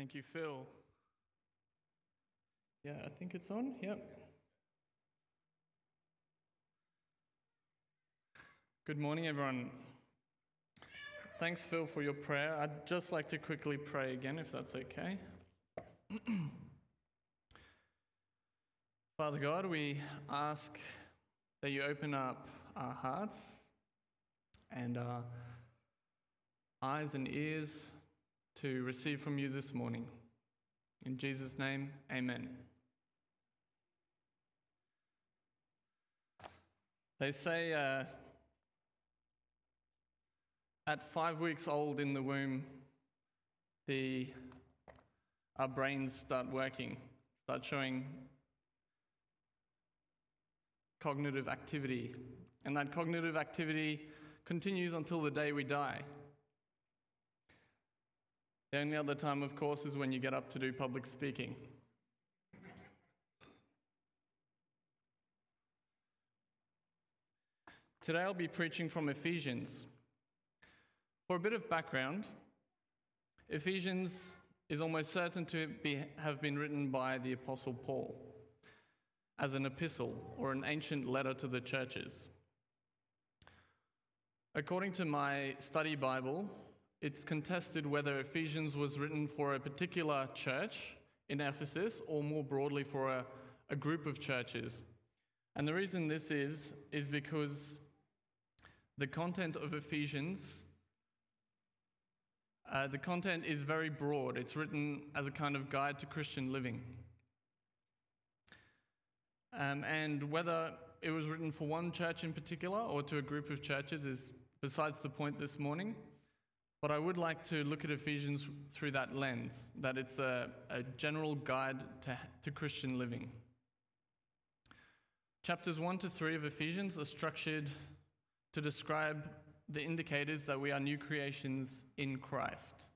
Thank you, Phil. Yeah, I think it's on. Yep. Good morning, everyone. Thanks, Phil, for your prayer. I'd just like to quickly pray again, if that's okay. Father God, we ask that you open up our hearts and our eyes and ears to receive from you this morning. In Jesus' name, amen. They say uh, at five weeks old in the womb, the, our brains start working, start showing cognitive activity. And that cognitive activity continues until the day we die. The only other time, of course, is when you get up to do public speaking. Today I'll be preaching from Ephesians. For a bit of background, Ephesians is almost certain to be, have been written by the Apostle Paul as an epistle or an ancient letter to the churches. According to my study Bible, it's contested whether Ephesians was written for a particular church in Ephesus or more broadly for a, a group of churches. And the reason this is, is because the content of Ephesians, uh, the content is very broad. It's written as a kind of guide to Christian living. Um, and whether it was written for one church in particular or to a group of churches is besides the point this morning. But I would like to look at Ephesians through that lens, that it's a, a general guide to, to Christian living. Chapters 1 to 3 of Ephesians are structured to describe the indicators that we are new creations in Christ.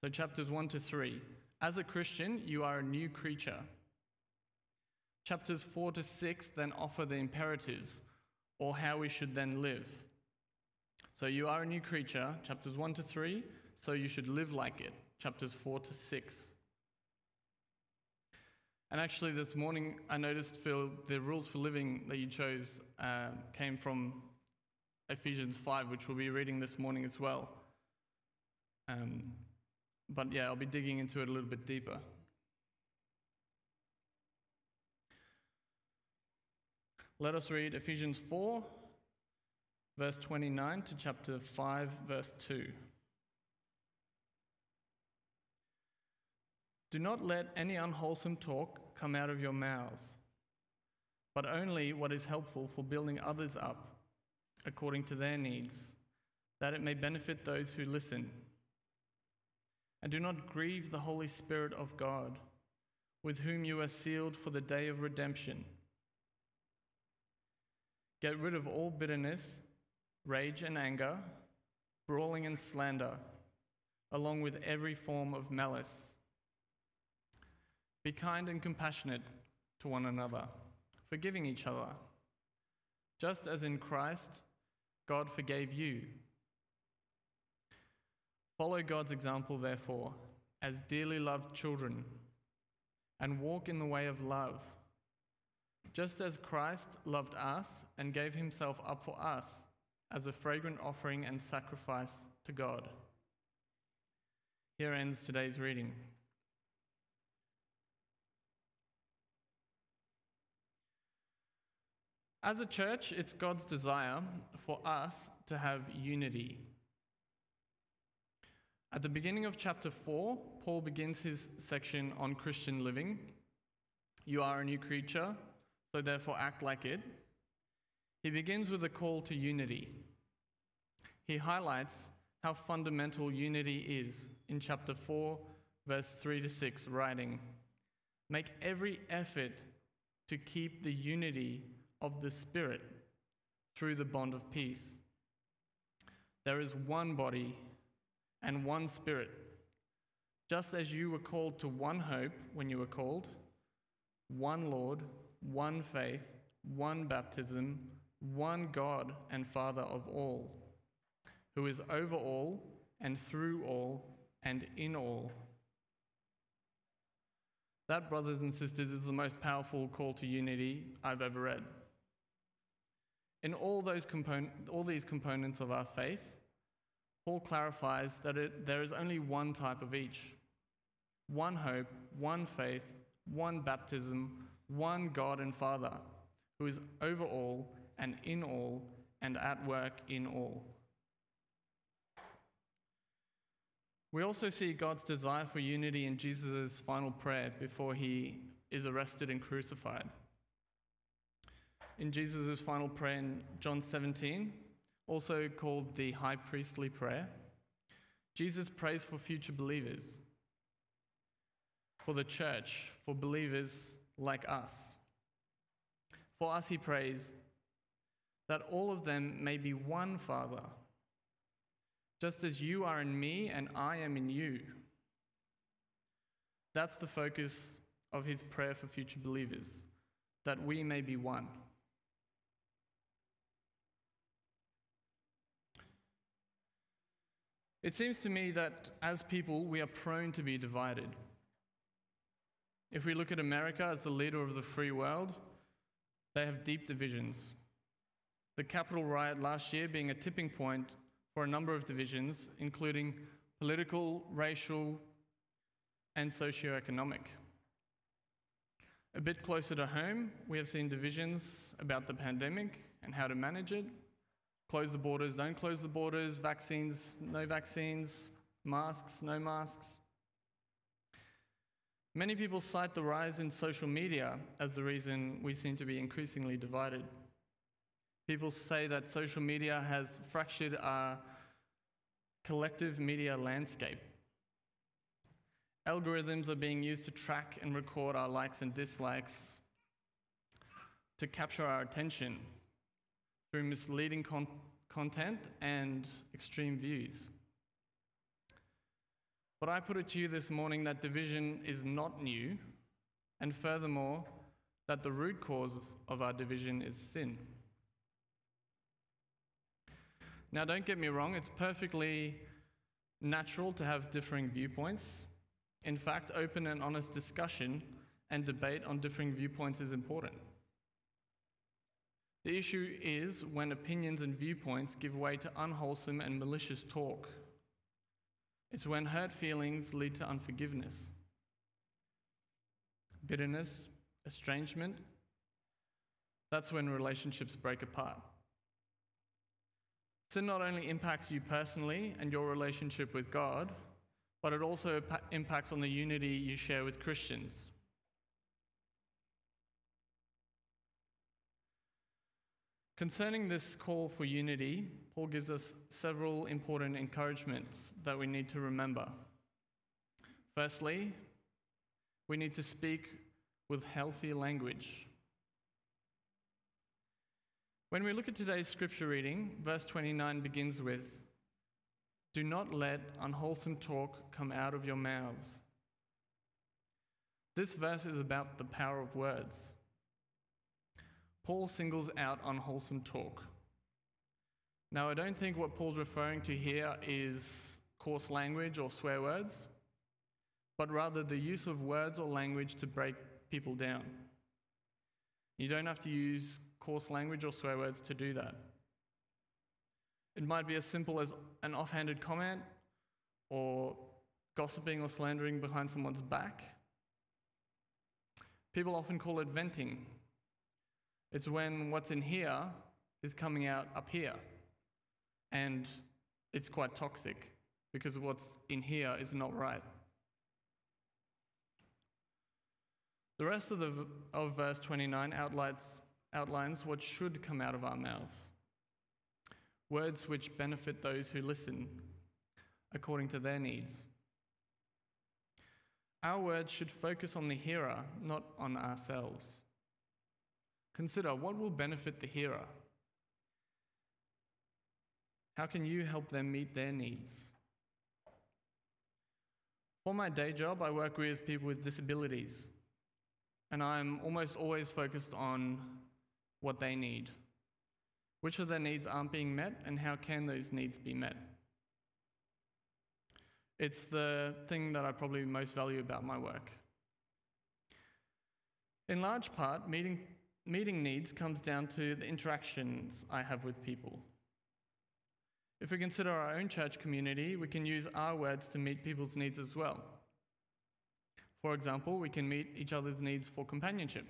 So, chapters 1 to 3. As a Christian, you are a new creature. Chapters 4 to 6 then offer the imperatives, or how we should then live. So you are a new creature, chapters 1 to 3, so you should live like it, chapters 4 to 6. And actually, this morning I noticed, Phil, the rules for living that you chose uh, came from Ephesians 5, which we'll be reading this morning as well. Um, but yeah, I'll be digging into it a little bit deeper. Let us read Ephesians 4, verse 29 to chapter 5, verse 2. Do not let any unwholesome talk come out of your mouths, but only what is helpful for building others up according to their needs, that it may benefit those who listen. And do not grieve the Holy Spirit of God, with whom you are sealed for the day of redemption. Get rid of all bitterness, rage and anger, brawling and slander, along with every form of malice. Be kind and compassionate to one another, forgiving each other, just as in Christ God forgave you. Follow God's example, therefore, as dearly loved children, and walk in the way of love just as Christ loved us and gave himself up for us as a fragrant offering and sacrifice to God. Here ends today's reading. As a church, it's God's desire for us to have unity. At the beginning of chapter 4, Paul begins his section on Christian living. You are a new creature, so therefore act like it. He begins with a call to unity. He highlights how fundamental unity is in chapter 4, verse 3 to 6, writing, Make every effort to keep the unity of the Spirit through the bond of peace. There is one body and one Spirit, just as you were called to one hope when you were called, one Lord one faith, one baptism, one God and Father of all, who is over all and through all and in all. That, brothers and sisters, is the most powerful call to unity I've ever read. In all, those compon- all these components of our faith, Paul clarifies that it, there is only one type of each one hope, one faith, one baptism, one God and Father, who is over all and in all and at work in all. We also see God's desire for unity in Jesus' final prayer before he is arrested and crucified. In Jesus' final prayer in John 17, also called the high priestly prayer, Jesus prays for future believers, for the church, for believers like us. For us, he prays that all of them may be one Father just as you are in me and I am in you. That's the focus of his prayer for future believers, that we may be one. It seems to me that as people, we are prone to be divided. If we look at America as the leader of the free world, they have deep divisions. The Capitol riot last year being a tipping point for a number of divisions, including political, racial, and socioeconomic. A bit closer to home, we have seen divisions about the pandemic and how to manage it. Close the borders, don't close the borders, vaccines, no vaccines, masks, no masks. Many people cite the rise in social media as the reason we seem to be increasingly divided. People say that social media has fractured our collective media landscape. Algorithms are being used to track and record our likes and dislikes, to capture our attention through misleading con- content and extreme views. But I put it to you this morning that division is not new, and furthermore, that the root cause of our division is sin. Now, don't get me wrong, it's perfectly natural to have differing viewpoints. In fact, open and honest discussion and debate on differing viewpoints is important. The issue is when opinions and viewpoints give way to unwholesome and malicious talk. It's when hurt feelings lead to unforgiveness, bitterness, estrangement. That's when relationships break apart. Sin not only impacts you personally and your relationship with God, but it also impacts on the unity you share with Christians. Concerning this call for unity, Paul gives us several important encouragements that we need to remember. Firstly, we need to speak with healthy language. When we look at today's scripture reading, verse 29 begins with Do not let unwholesome talk come out of your mouths. This verse is about the power of words. Paul singles out unwholesome talk. Now, I don't think what Paul's referring to here is coarse language or swear words, but rather the use of words or language to break people down. You don't have to use coarse language or swear words to do that. It might be as simple as an offhanded comment or gossiping or slandering behind someone's back. People often call it venting. It's when what's in here is coming out up here. And it's quite toxic because what's in here is not right. The rest of, the, of verse 29 outlines outlines what should come out of our mouths words which benefit those who listen according to their needs. Our words should focus on the hearer, not on ourselves. Consider what will benefit the hearer. How can you help them meet their needs? For my day job, I work with people with disabilities, and I'm almost always focused on what they need. Which of their needs aren't being met, and how can those needs be met? It's the thing that I probably most value about my work. In large part, meeting, meeting needs comes down to the interactions I have with people. If we consider our own church community, we can use our words to meet people's needs as well. For example, we can meet each other's needs for companionship.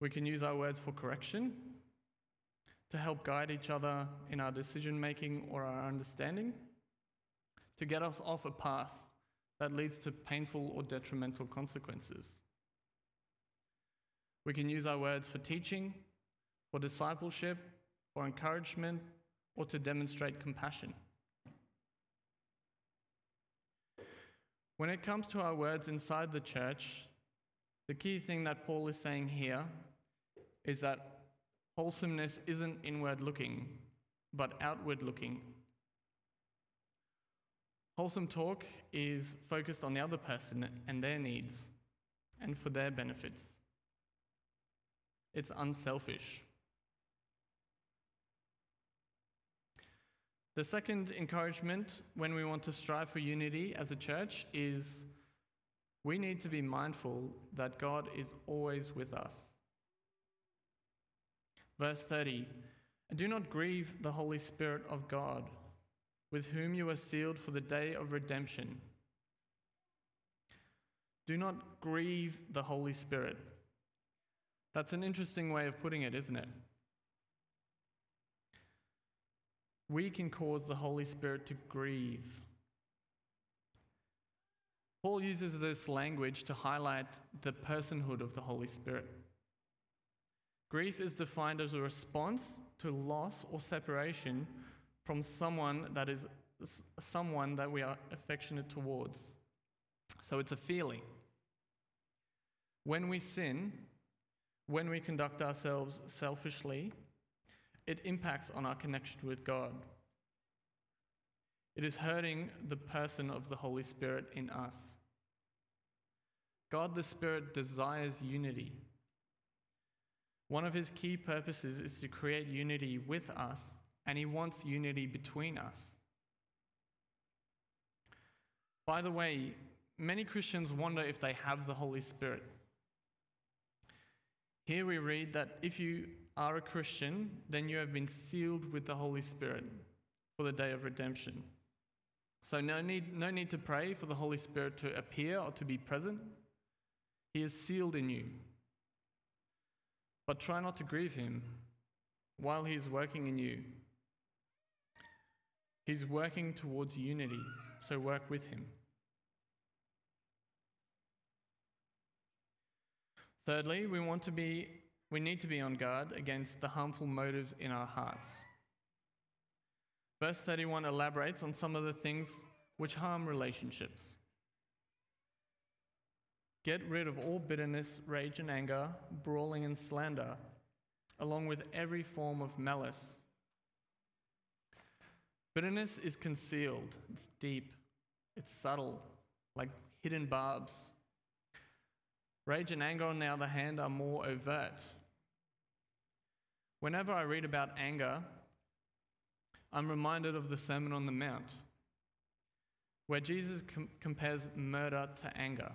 We can use our words for correction, to help guide each other in our decision making or our understanding, to get us off a path that leads to painful or detrimental consequences. We can use our words for teaching, for discipleship, for encouragement, or to demonstrate compassion. When it comes to our words inside the church, the key thing that Paul is saying here is that wholesomeness isn't inward looking, but outward looking. Wholesome talk is focused on the other person and their needs and for their benefits. It's unselfish. The second encouragement when we want to strive for unity as a church is we need to be mindful that God is always with us. Verse 30 Do not grieve the Holy Spirit of God, with whom you are sealed for the day of redemption. Do not grieve the Holy Spirit. That's an interesting way of putting it, isn't it? we can cause the Holy Spirit to grieve. Paul uses this language to highlight the personhood of the Holy Spirit. Grief is defined as a response to loss or separation from someone that is someone that we are affectionate towards. So it's a feeling. When we sin, when we conduct ourselves selfishly, it impacts on our connection with God. It is hurting the person of the Holy Spirit in us. God the Spirit desires unity. One of his key purposes is to create unity with us, and he wants unity between us. By the way, many Christians wonder if they have the Holy Spirit. Here we read that if you are a Christian, then you have been sealed with the Holy Spirit for the day of redemption. So, no need, no need to pray for the Holy Spirit to appear or to be present. He is sealed in you. But try not to grieve him while he is working in you. He's working towards unity, so work with him. Thirdly, we want to be we need to be on guard against the harmful motives in our hearts. Verse 31 elaborates on some of the things which harm relationships. Get rid of all bitterness, rage, and anger, brawling and slander, along with every form of malice. Bitterness is concealed, it's deep, it's subtle, like hidden barbs. Rage and anger, on the other hand, are more overt. Whenever I read about anger, I'm reminded of the Sermon on the Mount, where Jesus com- compares murder to anger.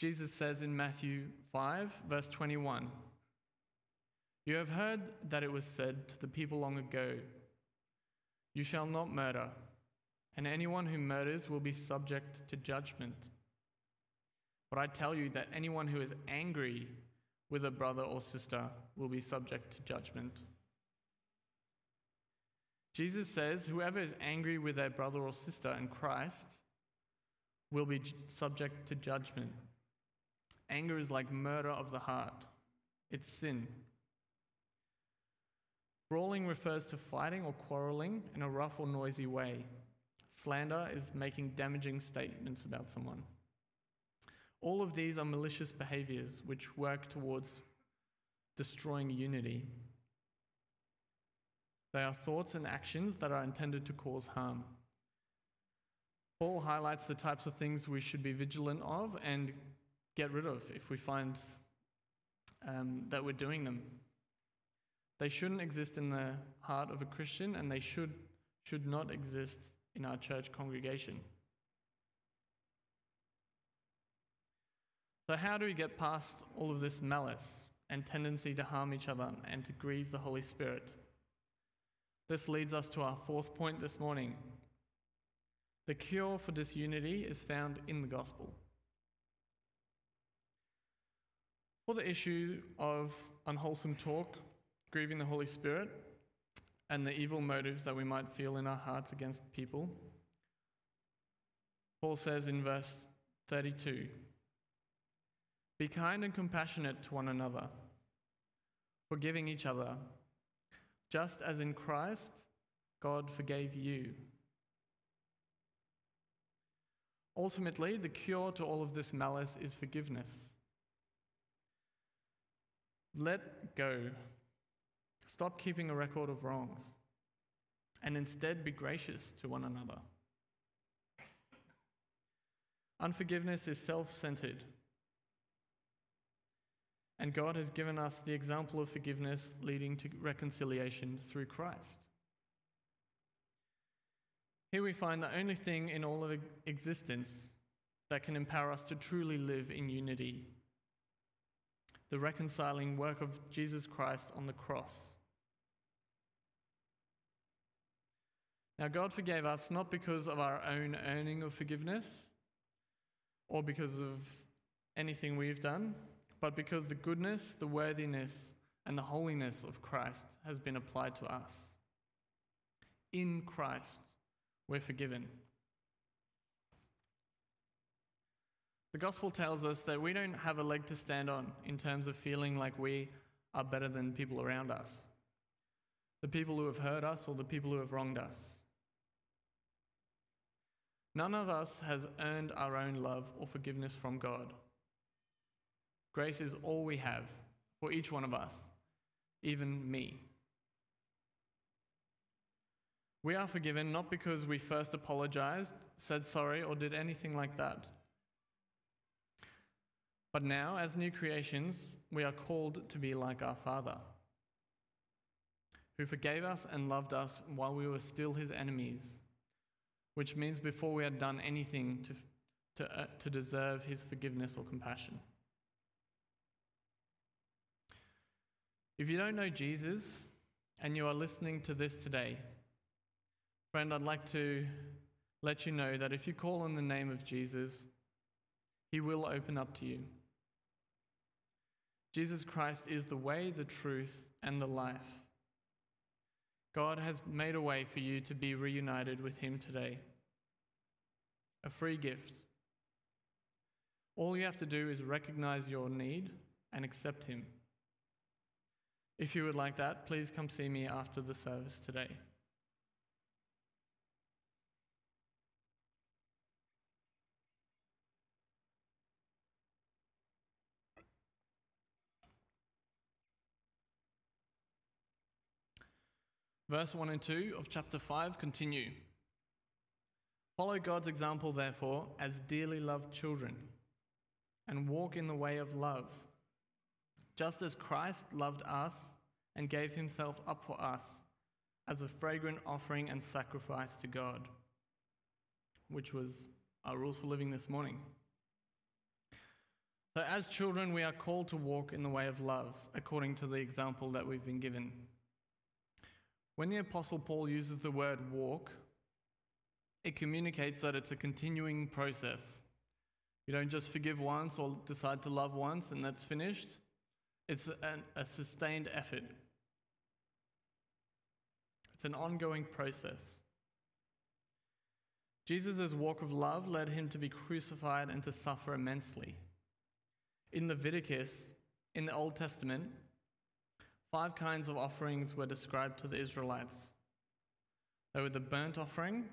Jesus says in Matthew 5, verse 21, You have heard that it was said to the people long ago, You shall not murder, and anyone who murders will be subject to judgment. But I tell you that anyone who is angry with a brother or sister will be subject to judgment. Jesus says, Whoever is angry with their brother or sister in Christ will be subject to judgment. Anger is like murder of the heart, it's sin. Brawling refers to fighting or quarreling in a rough or noisy way. Slander is making damaging statements about someone. All of these are malicious behaviors which work towards destroying unity. They are thoughts and actions that are intended to cause harm. Paul highlights the types of things we should be vigilant of and get rid of if we find um, that we're doing them. They shouldn't exist in the heart of a Christian and they should, should not exist in our church congregation. So, how do we get past all of this malice and tendency to harm each other and to grieve the Holy Spirit? This leads us to our fourth point this morning. The cure for disunity is found in the gospel. For the issue of unwholesome talk, grieving the Holy Spirit, and the evil motives that we might feel in our hearts against people, Paul says in verse 32 Be kind and compassionate to one another, forgiving each other, just as in Christ God forgave you. Ultimately, the cure to all of this malice is forgiveness. Let go. Stop keeping a record of wrongs and instead be gracious to one another. Unforgiveness is self centered. And God has given us the example of forgiveness leading to reconciliation through Christ. Here we find the only thing in all of existence that can empower us to truly live in unity the reconciling work of Jesus Christ on the cross. Now, God forgave us not because of our own earning of forgiveness or because of anything we've done, but because the goodness, the worthiness, and the holiness of Christ has been applied to us. In Christ, we're forgiven. The gospel tells us that we don't have a leg to stand on in terms of feeling like we are better than people around us, the people who have hurt us or the people who have wronged us. None of us has earned our own love or forgiveness from God. Grace is all we have for each one of us, even me. We are forgiven not because we first apologized, said sorry, or did anything like that. But now, as new creations, we are called to be like our Father, who forgave us and loved us while we were still his enemies, which means before we had done anything to, to, uh, to deserve his forgiveness or compassion. If you don't know Jesus and you are listening to this today, friend, I'd like to let you know that if you call on the name of Jesus, he will open up to you. Jesus Christ is the way, the truth, and the life. God has made a way for you to be reunited with Him today. A free gift. All you have to do is recognize your need and accept Him. If you would like that, please come see me after the service today. Verse 1 and 2 of chapter 5 continue. Follow God's example, therefore, as dearly loved children, and walk in the way of love, just as Christ loved us and gave himself up for us as a fragrant offering and sacrifice to God, which was our rules for living this morning. So, as children, we are called to walk in the way of love, according to the example that we've been given. When the Apostle Paul uses the word walk, it communicates that it's a continuing process. You don't just forgive once or decide to love once and that's finished. It's an, a sustained effort, it's an ongoing process. Jesus' walk of love led him to be crucified and to suffer immensely. In Leviticus, in the Old Testament, Five kinds of offerings were described to the Israelites. They were the burnt offering,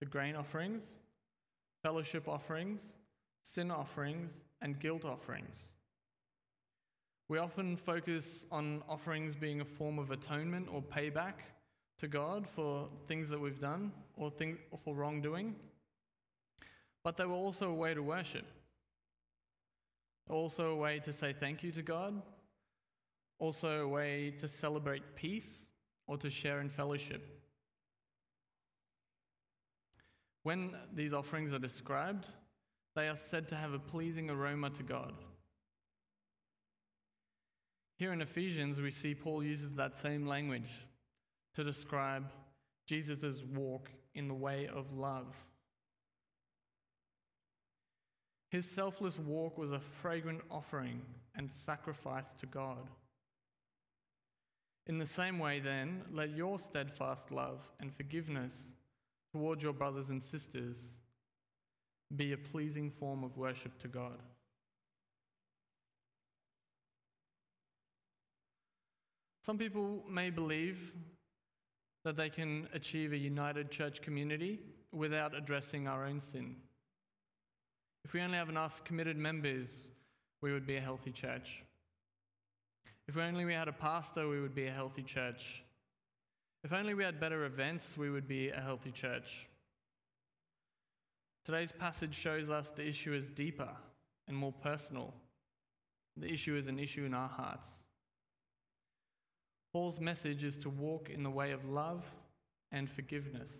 the grain offerings, fellowship offerings, sin offerings, and guilt offerings. We often focus on offerings being a form of atonement or payback to God for things that we've done or, things, or for wrongdoing, but they were also a way to worship, also a way to say thank you to God also a way to celebrate peace or to share in fellowship. When these offerings are described, they are said to have a pleasing aroma to God. Here in Ephesians, we see Paul uses that same language to describe Jesus' walk in the way of love. His selfless walk was a fragrant offering and sacrifice to God. In the same way, then, let your steadfast love and forgiveness towards your brothers and sisters be a pleasing form of worship to God. Some people may believe that they can achieve a united church community without addressing our own sin. If we only have enough committed members, we would be a healthy church. If only we had a pastor, we would be a healthy church. If only we had better events, we would be a healthy church. Today's passage shows us the issue is deeper and more personal. The issue is an issue in our hearts. Paul's message is to walk in the way of love and forgiveness.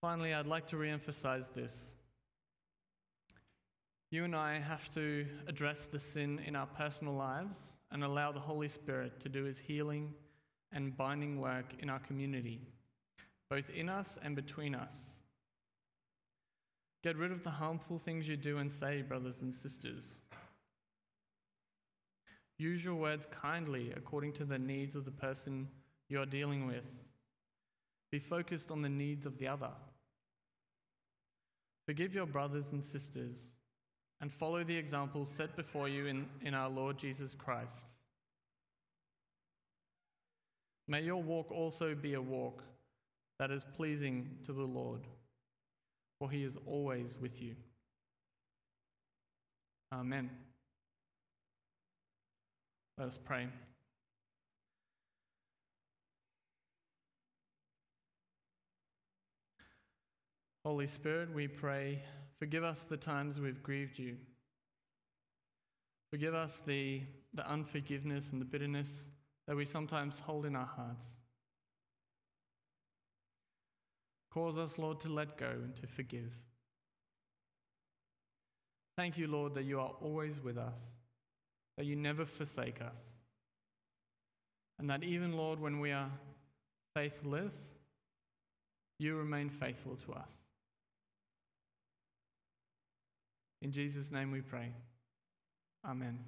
Finally, I'd like to re emphasize this. You and I have to address the sin in our personal lives and allow the Holy Spirit to do his healing and binding work in our community, both in us and between us. Get rid of the harmful things you do and say, brothers and sisters. Use your words kindly according to the needs of the person you are dealing with. Be focused on the needs of the other. Forgive your brothers and sisters and follow the example set before you in, in our Lord Jesus Christ. May your walk also be a walk that is pleasing to the Lord, for he is always with you. Amen. Let us pray. Holy Spirit, we pray, forgive us the times we've grieved you. Forgive us the, the unforgiveness and the bitterness that we sometimes hold in our hearts. Cause us, Lord, to let go and to forgive. Thank you, Lord, that you are always with us that you never forsake us. And that even, Lord, when we are faithless, you remain faithful to us. In Jesus' name we pray. Amen.